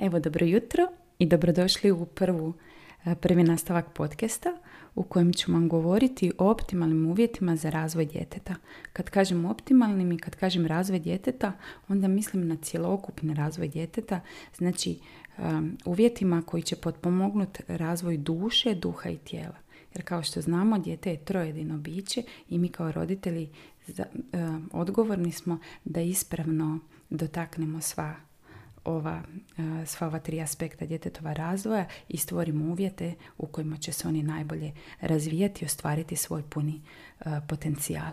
Evo, dobro jutro i dobrodošli u prvu, e, prvi nastavak podcasta u kojem ću vam govoriti o optimalnim uvjetima za razvoj djeteta. Kad kažem optimalnim i kad kažem razvoj djeteta, onda mislim na cjelokupni razvoj djeteta, znači e, uvjetima koji će potpomognuti razvoj duše, duha i tijela. Jer kao što znamo, dijete je trojedino biće i mi kao roditelji e, odgovorni smo da ispravno dotaknemo sva ova, sva ova tri aspekta djetetova razvoja i stvorimo uvjete u kojima će se oni najbolje razvijati i ostvariti svoj puni potencijal.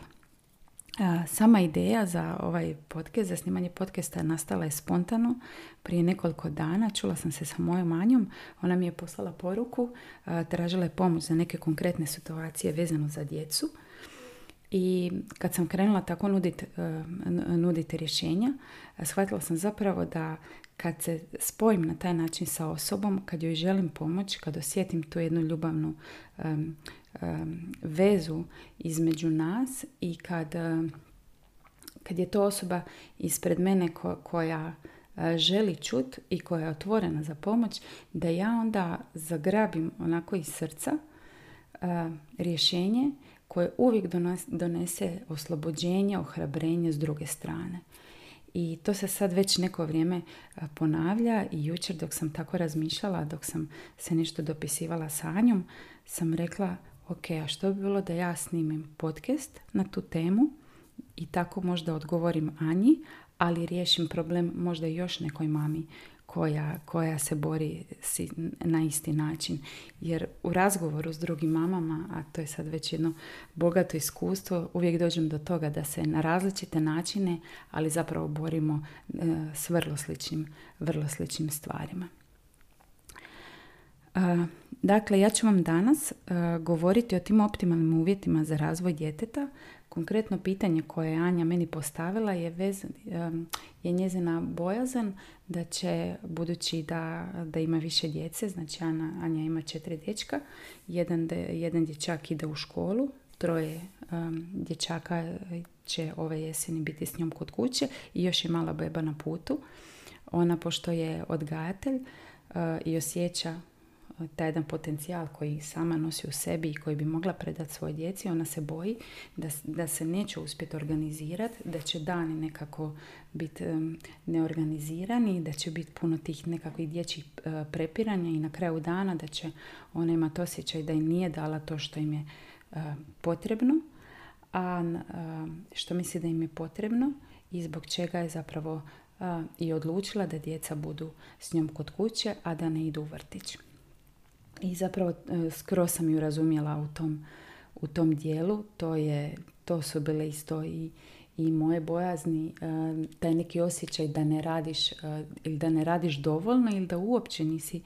Sama ideja za ovaj podcast, za snimanje podcasta nastala je spontano. Prije nekoliko dana čula sam se sa mojom Anjom. Ona mi je poslala poruku, tražila je pomoć za neke konkretne situacije vezano za djecu. I kad sam krenula tako nuditi nudit rješenja, shvatila sam zapravo da kad se spojim na taj način sa osobom, kad joj želim pomoć, kad osjetim tu jednu ljubavnu vezu između nas i kad, kad je to osoba ispred mene koja želi čut i koja je otvorena za pomoć, da ja onda zagrabim onako iz srca rješenje koje uvijek donese oslobođenje, ohrabrenje s druge strane. I to se sad već neko vrijeme ponavlja i jučer dok sam tako razmišljala, dok sam se nešto dopisivala sa Anjom, sam rekla, ok, a što bi bilo da ja snimim podcast na tu temu i tako možda odgovorim Anji, ali riješim problem možda još nekoj mami koja, koja se bori si na isti način. Jer u razgovoru s drugim mamama, a to je sad već jedno bogato iskustvo, uvijek dođem do toga da se na različite načine, ali zapravo borimo e, s vrlo sličnim, vrlo sličnim stvarima. E, dakle, ja ću vam danas e, govoriti o tim optimalnim uvjetima za razvoj djeteta Konkretno pitanje koje je Anja meni postavila je, vez, je njezina bojazan da će, budući da, da ima više djece, znači Ana, Anja ima četiri dječka, jedan, jedan dječak ide u školu, troje um, dječaka će ove jeseni biti s njom kod kuće i još je mala beba na putu. Ona, pošto je odgajatelj uh, i osjeća taj jedan potencijal koji sama nosi u sebi i koji bi mogla predati svojoj djeci, ona se boji da, da se neće uspjeti organizirati, da će dani nekako biti neorganizirani, da će biti puno tih nekakvih dječjih e, prepiranja i na kraju dana da će ona imati osjećaj da im nije dala to što im je e, potrebno, a što misli da im je potrebno i zbog čega je zapravo i odlučila da djeca budu s njom kod kuće, a da ne idu u vrtić. I zapravo e, skoro sam ju razumjela u tom, u tom dijelu. To, je, to su bile isto i, i moje bojazni, e, taj neki osjećaj da ne radiš e, ili da ne radiš dovoljno ili da uopće nisi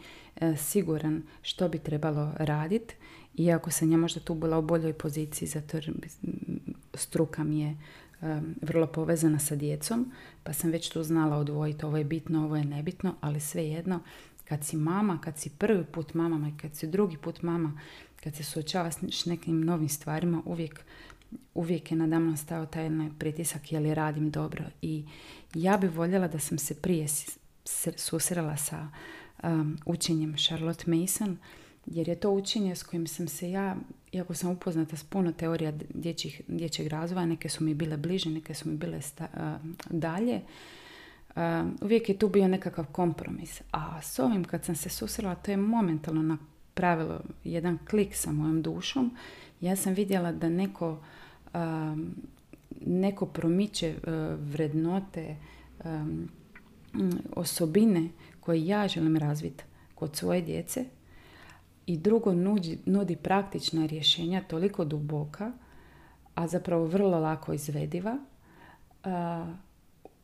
siguran što bi trebalo raditi. Iako sam ja možda tu bila u boljoj poziciji, zato struka mi je vrlo povezana sa djecom, pa sam već tu znala odvojiti ovo je bitno, ovo je nebitno, ali svejedno kad si mama, kad si prvi put mama i kad si drugi put mama, kad se suočava s nekim novim stvarima, uvijek, uvijek je nadamno stao taj pritisak je li radim dobro. I ja bi voljela da sam se prije susrela sa um, učenjem Charlotte Mason, jer je to učenje s kojim sam se ja, iako sam upoznata s puno teorija dječjih, dječjeg razvoja, neke su mi bile bliže, neke su mi bile sta, dalje, uvijek je tu bio nekakav kompromis. A s ovim kad sam se susrela, to je momentalno napravilo jedan klik sa mojom dušom. Ja sam vidjela da neko, neko promiče e, vrednote, osobine koje ja želim razviti kod svoje djece i drugo nudi, nudi praktična rješenja toliko duboka, a zapravo vrlo lako izvediva,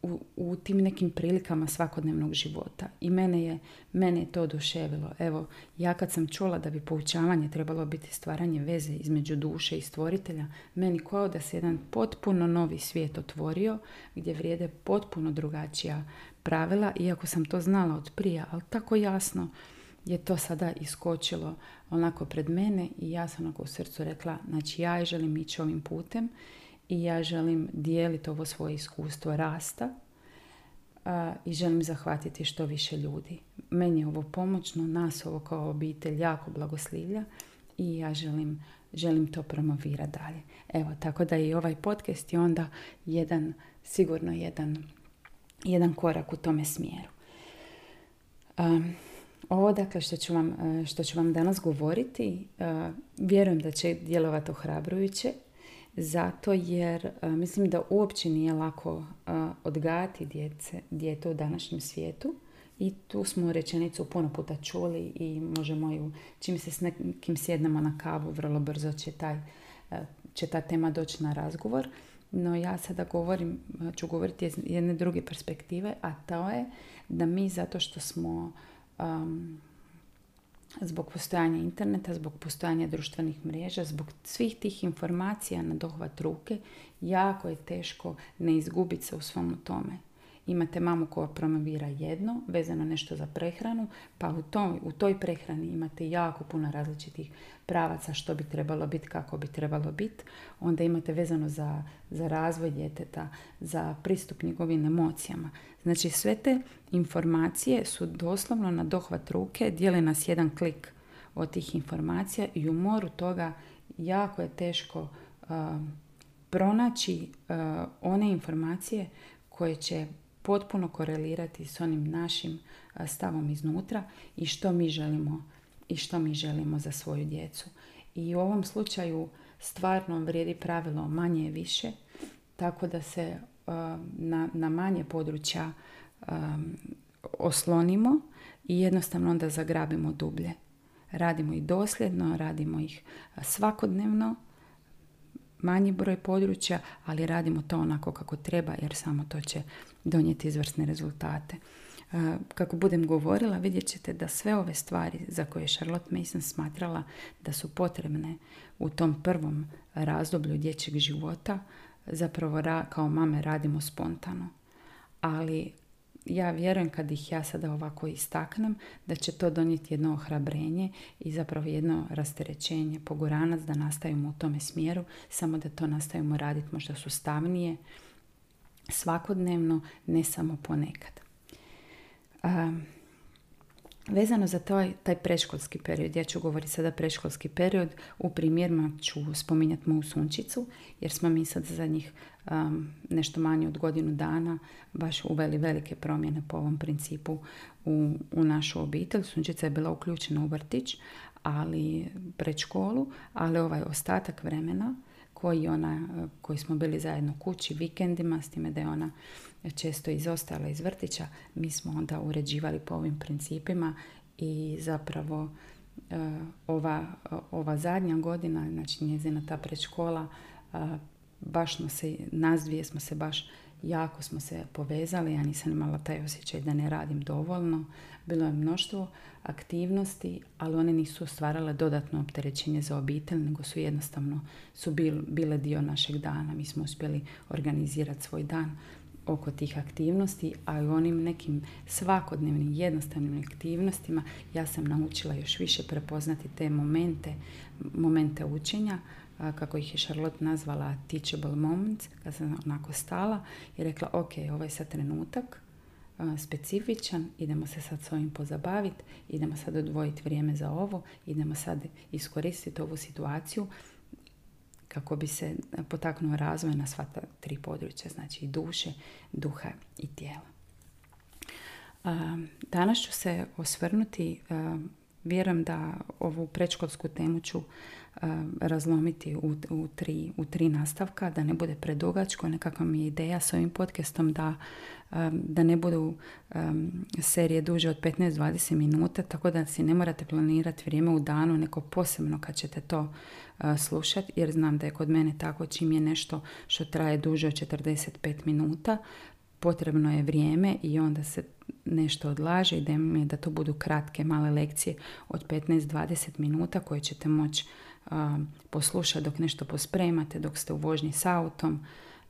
u, u tim nekim prilikama svakodnevnog života. I mene je, mene je to oduševilo. Evo, ja kad sam čula da bi poučavanje trebalo biti stvaranje veze između duše i stvoritelja, meni kao da se jedan potpuno novi svijet otvorio, gdje vrijede potpuno drugačija pravila, iako sam to znala od prija, ali tako jasno je to sada iskočilo onako pred mene i ja sam onako u srcu rekla, znači ja želim ići ovim putem i ja želim dijeliti ovo svoje iskustvo rasta i želim zahvatiti što više ljudi. Meni je ovo pomoćno, nas ovo kao obitelj jako blagoslivlja i ja želim, želim to promovirati dalje. Evo, tako da i ovaj podcast je onda jedan, sigurno jedan, jedan korak u tome smjeru. Um, ovo dakle što ću vam, što ću vam danas govoriti, vjerujem da će djelovati ohrabrujuće zato jer mislim da uopće nije lako odgajati djece, dijete u današnjem svijetu i tu smo rečenicu puno puta čuli i možemo ju, čim se s nekim sjednemo na kavu, vrlo brzo će, taj, će ta tema doći na razgovor. No ja sada govorim, ću govoriti iz jedne druge perspektive, a to je da mi zato što smo um, zbog postojanja interneta, zbog postojanja društvenih mreža, zbog svih tih informacija na dohvat ruke, jako je teško ne izgubiti se u svom tome. Imate mamu koja promovira jedno, vezano nešto za prehranu, pa u toj, u toj prehrani imate jako puno različitih pravaca što bi trebalo biti, kako bi trebalo biti. Onda imate vezano za, za razvoj djeteta, za pristup njegovim emocijama. Znači sve te informacije su doslovno na dohvat ruke, dijele nas jedan klik od tih informacija i u moru toga jako je teško pronaći one informacije koje će potpuno korelirati s onim našim stavom iznutra i što mi želimo i što mi želimo za svoju djecu. I u ovom slučaju stvarno vrijedi pravilo manje je više, tako da se na, na manje područja oslonimo i jednostavno onda zagrabimo dublje. Radimo ih dosljedno, radimo ih svakodnevno, manji broj područja, ali radimo to onako kako treba jer samo to će donijeti izvrsne rezultate. Kako budem govorila, vidjet ćete da sve ove stvari za koje je Charlotte Mason smatrala da su potrebne u tom prvom razdoblju dječjeg života, zapravo kao mame radimo spontano. Ali ja vjerujem kad ih ja sada ovako istaknem da će to donijeti jedno ohrabrenje i zapravo jedno rasterećenje, poguranac da nastavimo u tome smjeru, samo da to nastavimo raditi možda sustavnije, svakodnevno, ne samo ponekad. Vezano za taj, taj preškolski period, ja ću govoriti sada preškolski period, u primjerima ću spominjati moju sunčicu, jer smo mi sad zadnjih um, nešto manje od godinu dana baš uveli velike promjene po ovom principu u, u našu obitelj. Sunčica je bila uključena u vrtić, ali pred školu, ali ovaj ostatak vremena koji, ona, koji smo bili zajedno kući vikendima, s time da je ona često izostala iz vrtića, mi smo onda uređivali po ovim principima i zapravo e, ova, ova zadnja godina, znači njezina ta predškola, e, baš smo se, nas dvije smo se baš jako smo se povezali, ja nisam imala taj osjećaj da ne radim dovoljno. Bilo je mnoštvo aktivnosti, ali one nisu stvarale dodatno opterećenje za obitelj, nego su jednostavno su bile dio našeg dana. Mi smo uspjeli organizirati svoj dan oko tih aktivnosti, a i onim nekim svakodnevnim jednostavnim aktivnostima ja sam naučila još više prepoznati te momente, momente učenja, kako ih je Charlotte nazvala teachable moments, kad sam onako stala i rekla ok, ovaj je sad trenutak, specifičan, idemo se sad s ovim pozabaviti, idemo sad odvojiti vrijeme za ovo, idemo sad iskoristiti ovu situaciju kako bi se potaknuo razvoj na sva ta tri područja, znači i duše, duha i tijela. Danas ću se osvrnuti, vjerujem da ovu predškolsku temu ću razlomiti u, u, tri, u tri nastavka, da ne bude predugačko. Nekakva mi je ideja s ovim podcastom da, da ne budu serije duže od 15-20 minuta, tako da si ne morate planirati vrijeme u danu, neko posebno kad ćete to slušati, jer znam da je kod mene tako čim je nešto što traje duže od 45 minuta, potrebno je vrijeme i onda se nešto odlaže i da to budu kratke male lekcije od 15-20 minuta koje ćete moći poslušati dok nešto pospremate, dok ste u vožnji s autom,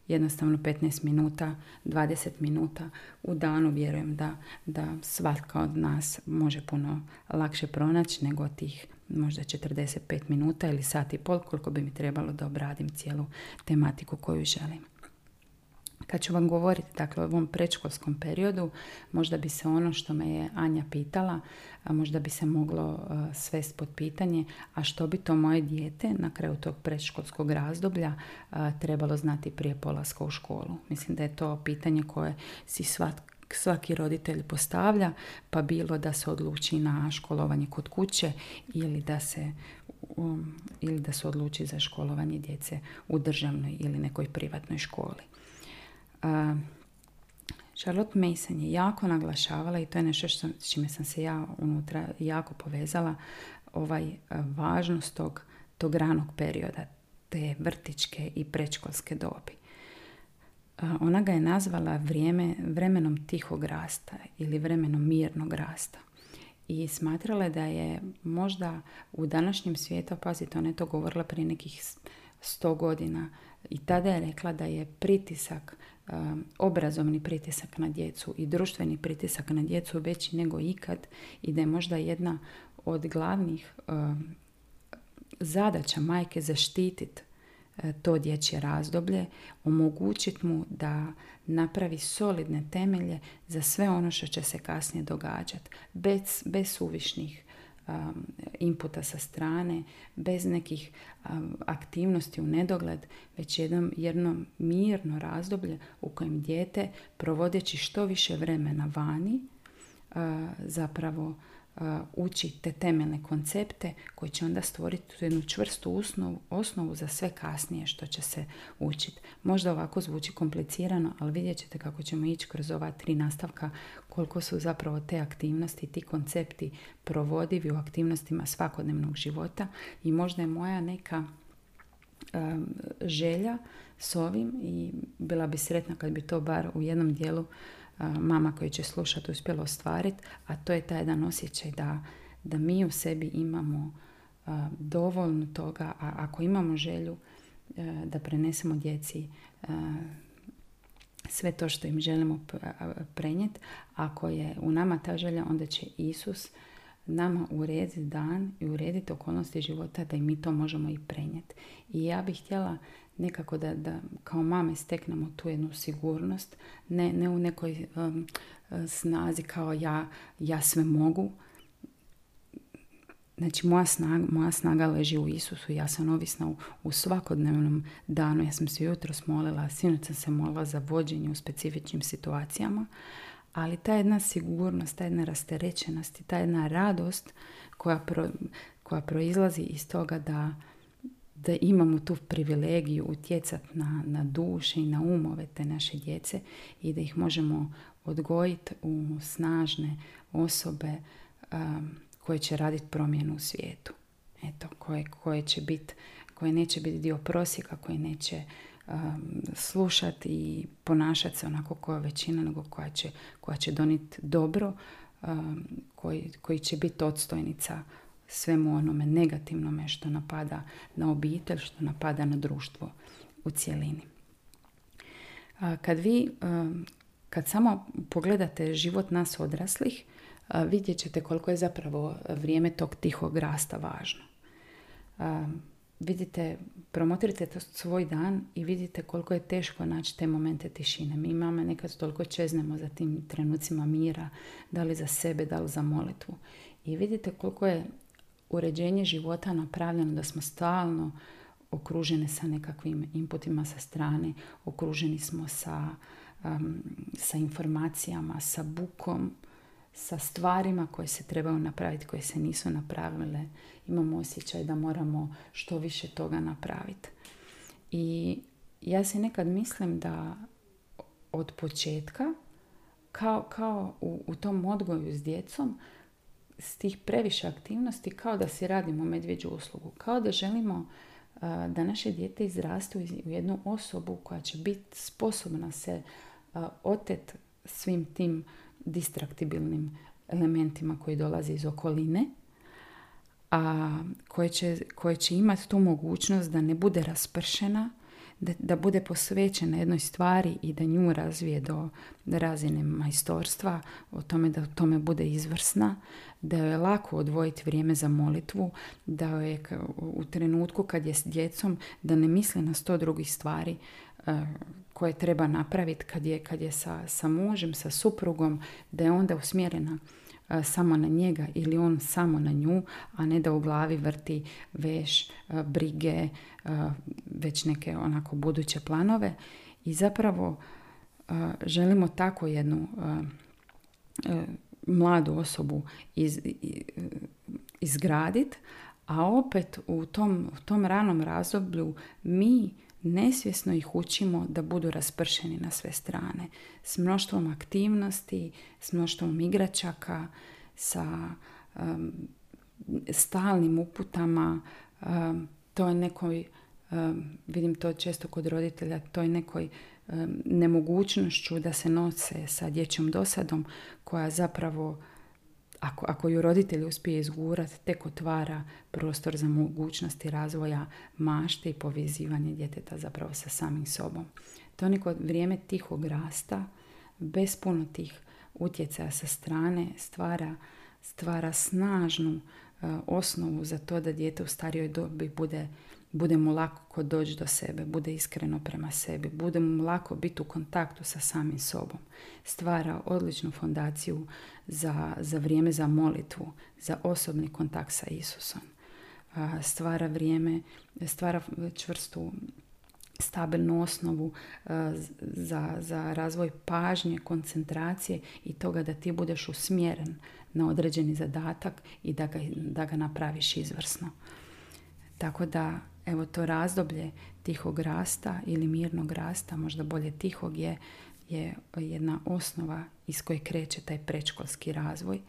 jednostavno 15 minuta, 20 minuta u danu vjerujem da, da svatka od nas može puno lakše pronaći nego tih možda 45 minuta ili sat i pol koliko bi mi trebalo da obradim cijelu tematiku koju želim. Kad ću vam govoriti dakle, o ovom predškolskom periodu, možda bi se ono što me je Anja pitala, a možda bi se moglo uh, svest pod pitanje, a što bi to moje dijete na kraju tog predškolskog razdoblja trebalo znati prije polaska u školu. Mislim da je to pitanje koje si svaki roditelj postavlja, pa bilo da se odluči na školovanje kod kuće ili da se um, ili da se odluči za školovanje djece u državnoj ili nekoj privatnoj školi. Charlotte Mason je jako naglašavala i to je nešto što, s čime sam se ja unutra jako povezala, ovaj važnost tog, tog ranog perioda, te vrtičke i predškolske dobi. Ona ga je nazvala vrijeme, vremenom tihog rasta ili vremenom mirnog rasta. I smatrala je da je možda u današnjem svijetu, pazite, ona je to govorila prije nekih sto godina, i tada je rekla da je pritisak, obrazovni pritisak na djecu i društveni pritisak na djecu veći nego ikad i da je možda jedna od glavnih um, zadaća majke zaštititi uh, to dječje razdoblje, omogućiti mu da napravi solidne temelje za sve ono što će se kasnije događati, bez, bez suvišnih um, inputa sa strane, bez nekih um, aktivnosti u nedogled, već jedno, jedno mirno razdoblje u kojem dijete provodeći što više vremena vani uh, zapravo uči te temeljne koncepte koji će onda stvoriti tu jednu čvrstu osnovu, osnovu za sve kasnije što će se učiti. Možda ovako zvuči komplicirano, ali vidjet ćete kako ćemo ići kroz ova tri nastavka koliko su zapravo te aktivnosti, ti koncepti provodivi u aktivnostima svakodnevnog života i možda je moja neka želja s ovim i bila bi sretna kad bi to bar u jednom dijelu mama koji će slušati uspjela ostvariti, a to je taj jedan osjećaj da, da mi u sebi imamo dovoljno toga, a ako imamo želju da prenesemo djeci sve to što im želimo prenijeti, ako je u nama ta želja, onda će Isus nama urediti dan i urediti okolnosti života da i mi to možemo i prenijeti. I ja bih htjela nekako da, da kao mame steknemo tu jednu sigurnost, ne, ne u nekoj um, snazi kao ja, ja sve mogu. Znači moja snaga, moja snaga leži u Isusu, ja sam ovisna u, u svakodnevnom danu, ja sam se jutro smolila, sinoć sam se molila za vođenje u specifičnim situacijama, ali ta jedna sigurnost, ta jedna rasterećenost i ta jedna radost koja, koja proizlazi iz toga da, da imamo tu privilegiju utjecati na, na duše i na umove te naše djece i da ih možemo odgojiti u snažne osobe um, koje će raditi promjenu u svijetu. Eto, koje, koje će biti, koje neće biti dio prosjeka, koje neće um, slušati i ponašati se onako koja većina, nego koja će, koja će doniti dobro, um, koji, koji će biti odstojnica svemu onome negativnome što napada na obitelj, što napada na društvo u cjelini. Kad vi, kad samo pogledate život nas odraslih, vidjet ćete koliko je zapravo vrijeme tog tihog rasta važno. Vidite, promotrite svoj dan i vidite koliko je teško naći te momente tišine. Mi imamo nekad toliko čeznemo za tim trenucima mira, da li za sebe, da li za molitvu. I vidite koliko je uređenje života napravljeno da smo stalno okružene sa nekakvim inputima sa strane, okruženi smo sa, um, sa informacijama, sa bukom, sa stvarima koje se trebaju napraviti, koje se nisu napravile. Imamo osjećaj da moramo što više toga napraviti. I ja se nekad mislim da od početka, kao, kao u, u tom odgoju s djecom, s tih previše aktivnosti kao da si radimo medvjeđu uslugu. Kao da želimo da naše dijete izrastu u jednu osobu koja će biti sposobna se otet svim tim distraktibilnim elementima koji dolaze iz okoline, a koje će, koje će imati tu mogućnost da ne bude raspršena, da, da bude posvećena jednoj stvari i da nju razvije do, razine majstorstva, o tome da u tome bude izvrsna, da je lako odvojiti vrijeme za molitvu, da je u trenutku kad je s djecom, da ne misli na sto drugih stvari, koje treba napraviti kad je, kad je sa, sa mužem, sa suprugom, da je onda usmjerena samo na njega ili on samo na nju, a ne da u glavi vrti veš, brige, već neke onako buduće planove. I zapravo želimo tako jednu mladu osobu iz, izgraditi, a opet u tom, u tom ranom razdoblju mi nesvjesno ih učimo da budu raspršeni na sve strane. S mnoštvom aktivnosti, s mnoštvom igračaka, sa stalnim uputama, to je nekoj, vidim to često kod roditelja, to je nekoj nemogućnošću da se nose sa dječjom dosadom koja zapravo ako, ako ju roditelj uspije izgurati, tek otvara prostor za mogućnosti razvoja mašte i povezivanje djeteta zapravo sa samim sobom. To je neko vrijeme tihog rasta, bez puno tih utjecaja sa strane, stvara, stvara snažnu uh, osnovu za to da dijete u starijoj dobi bude bude mu lako doći do sebe, bude iskreno prema sebi, bude mu lako biti u kontaktu sa samim sobom. Stvara odličnu fondaciju za, za vrijeme za molitvu, za osobni kontakt sa Isusom. Stvara vrijeme, stvara čvrstu stabilnu osnovu za, za razvoj pažnje, koncentracije i toga da ti budeš usmjeren na određeni zadatak i da ga, da ga napraviš izvrsno. Tako da evo to razdoblje tihog rasta ili mirnog rasta, možda bolje tihog je, je jedna osnova iz koje kreće taj predškolski razvoj.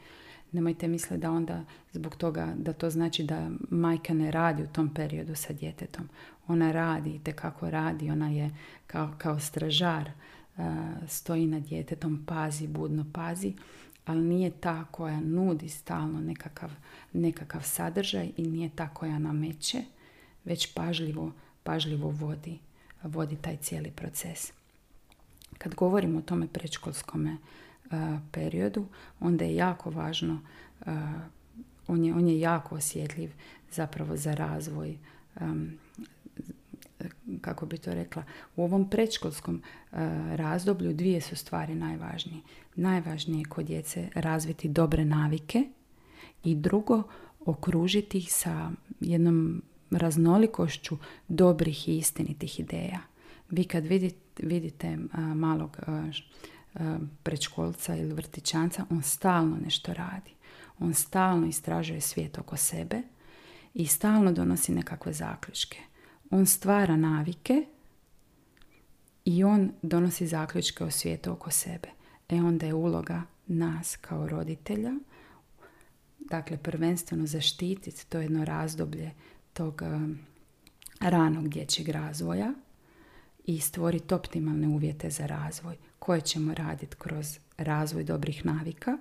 Nemojte misliti da onda zbog toga da to znači da majka ne radi u tom periodu sa djetetom. Ona radi i kako radi, ona je kao, kao stražar, stoji nad djetetom, pazi, budno pazi, ali nije ta koja nudi stalno nekakav, nekakav sadržaj i nije ta koja nameće, već pažljivo, pažljivo vodi, vodi taj cijeli proces. Kad govorimo o tome predškolskome periodu, onda je jako važno, on, je, on je jako osjetljiv zapravo za razvoj kako bi to rekla, u ovom predškolskom razdoblju dvije su stvari najvažnije. Najvažnije je kod djece razviti dobre navike i drugo, okružiti ih sa jednom raznolikošću dobrih i istinitih ideja. Vi kad vidite, vidite malog predškolca ili vrtićanca, on stalno nešto radi. On stalno istražuje svijet oko sebe i stalno donosi nekakve zaključke. On stvara navike i on donosi zaključke o svijetu oko sebe. E onda je uloga nas kao roditelja, dakle prvenstveno zaštititi to jedno razdoblje tog ranog dječjeg razvoja i stvoriti optimalne uvjete za razvoj koje ćemo raditi kroz razvoj dobrih navika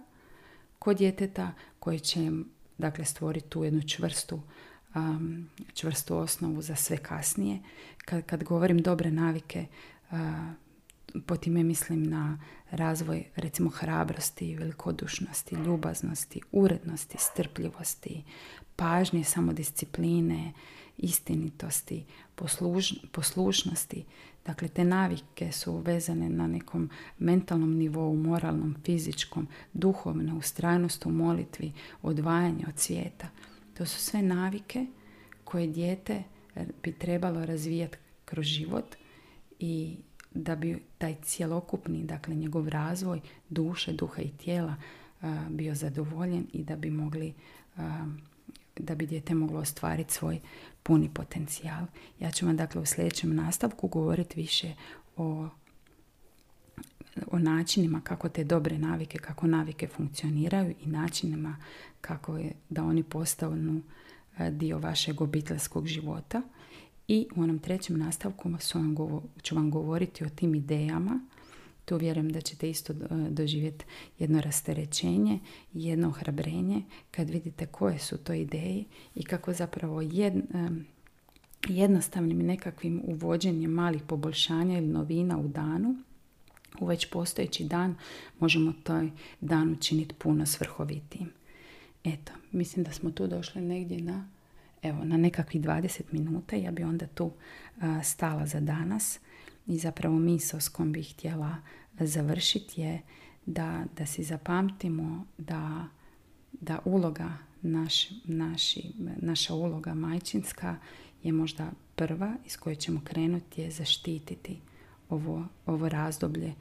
kod djeteta koji će dakle stvoriti tu jednu čvrstu um, čvrstu osnovu za sve kasnije. Kad, kad govorim dobre navike, uh, po time mislim na razvoj recimo hrabrosti, velikodušnosti, ljubaznosti, urednosti, strpljivosti, pažnje, samodiscipline, istinitosti, poslušnosti. Dakle, te navike su vezane na nekom mentalnom nivou, moralnom, fizičkom, duhovno, ustrajnost u molitvi, odvajanje od svijeta. To su sve navike koje dijete bi trebalo razvijati kroz život i da bi taj cjelokupni, dakle njegov razvoj duše, duha i tijela bio zadovoljen i da bi mogli da bi dijete moglo ostvariti svoj puni potencijal. Ja ću vam dakle u sljedećem nastavku govoriti više o, o načinima kako te dobre navike, kako navike funkcioniraju i načinima kako je da oni postanu dio vašeg obiteljskog života. I u onom trećem nastavku ću vam govoriti o tim idejama tu vjerujem da ćete isto e, doživjeti jedno rasterećenje jedno ohrabrenje kad vidite koje su to ideje i kako zapravo jed, e, jednostavnim nekakvim uvođenjem malih poboljšanja ili novina u danu u već postojeći dan možemo taj dan učiniti puno svrhovitijim. Eto, mislim da smo tu došli negdje na evo, na nekakvih 20 minuta. Ja bi onda tu stala za danas i zapravo misao s kojom bih htjela završiti je da, da si zapamtimo da, da uloga naš, naši, naša uloga majčinska je možda prva iz koje ćemo krenuti je zaštititi ovo, ovo razdoblje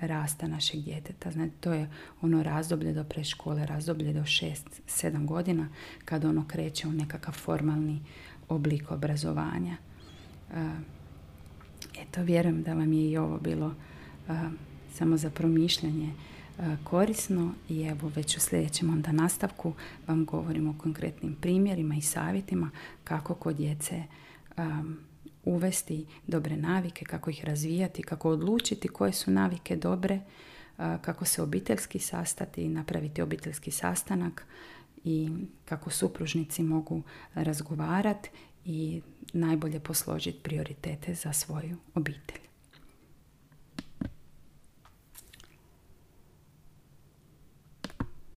rasta našeg djeteta. Znači, to je ono razdoblje do preškole, razdoblje do 6-7 godina kada ono kreće u nekakav formalni oblik obrazovanja. Eto, vjerujem da vam je i ovo bilo samo za promišljanje korisno i evo već u sljedećem onda nastavku vam govorimo o konkretnim primjerima i savjetima kako kod djece uvesti dobre navike, kako ih razvijati, kako odlučiti koje su navike dobre, kako se obiteljski sastati napraviti obiteljski sastanak i kako supružnici mogu razgovarati i najbolje posložiti prioritete za svoju obitelj.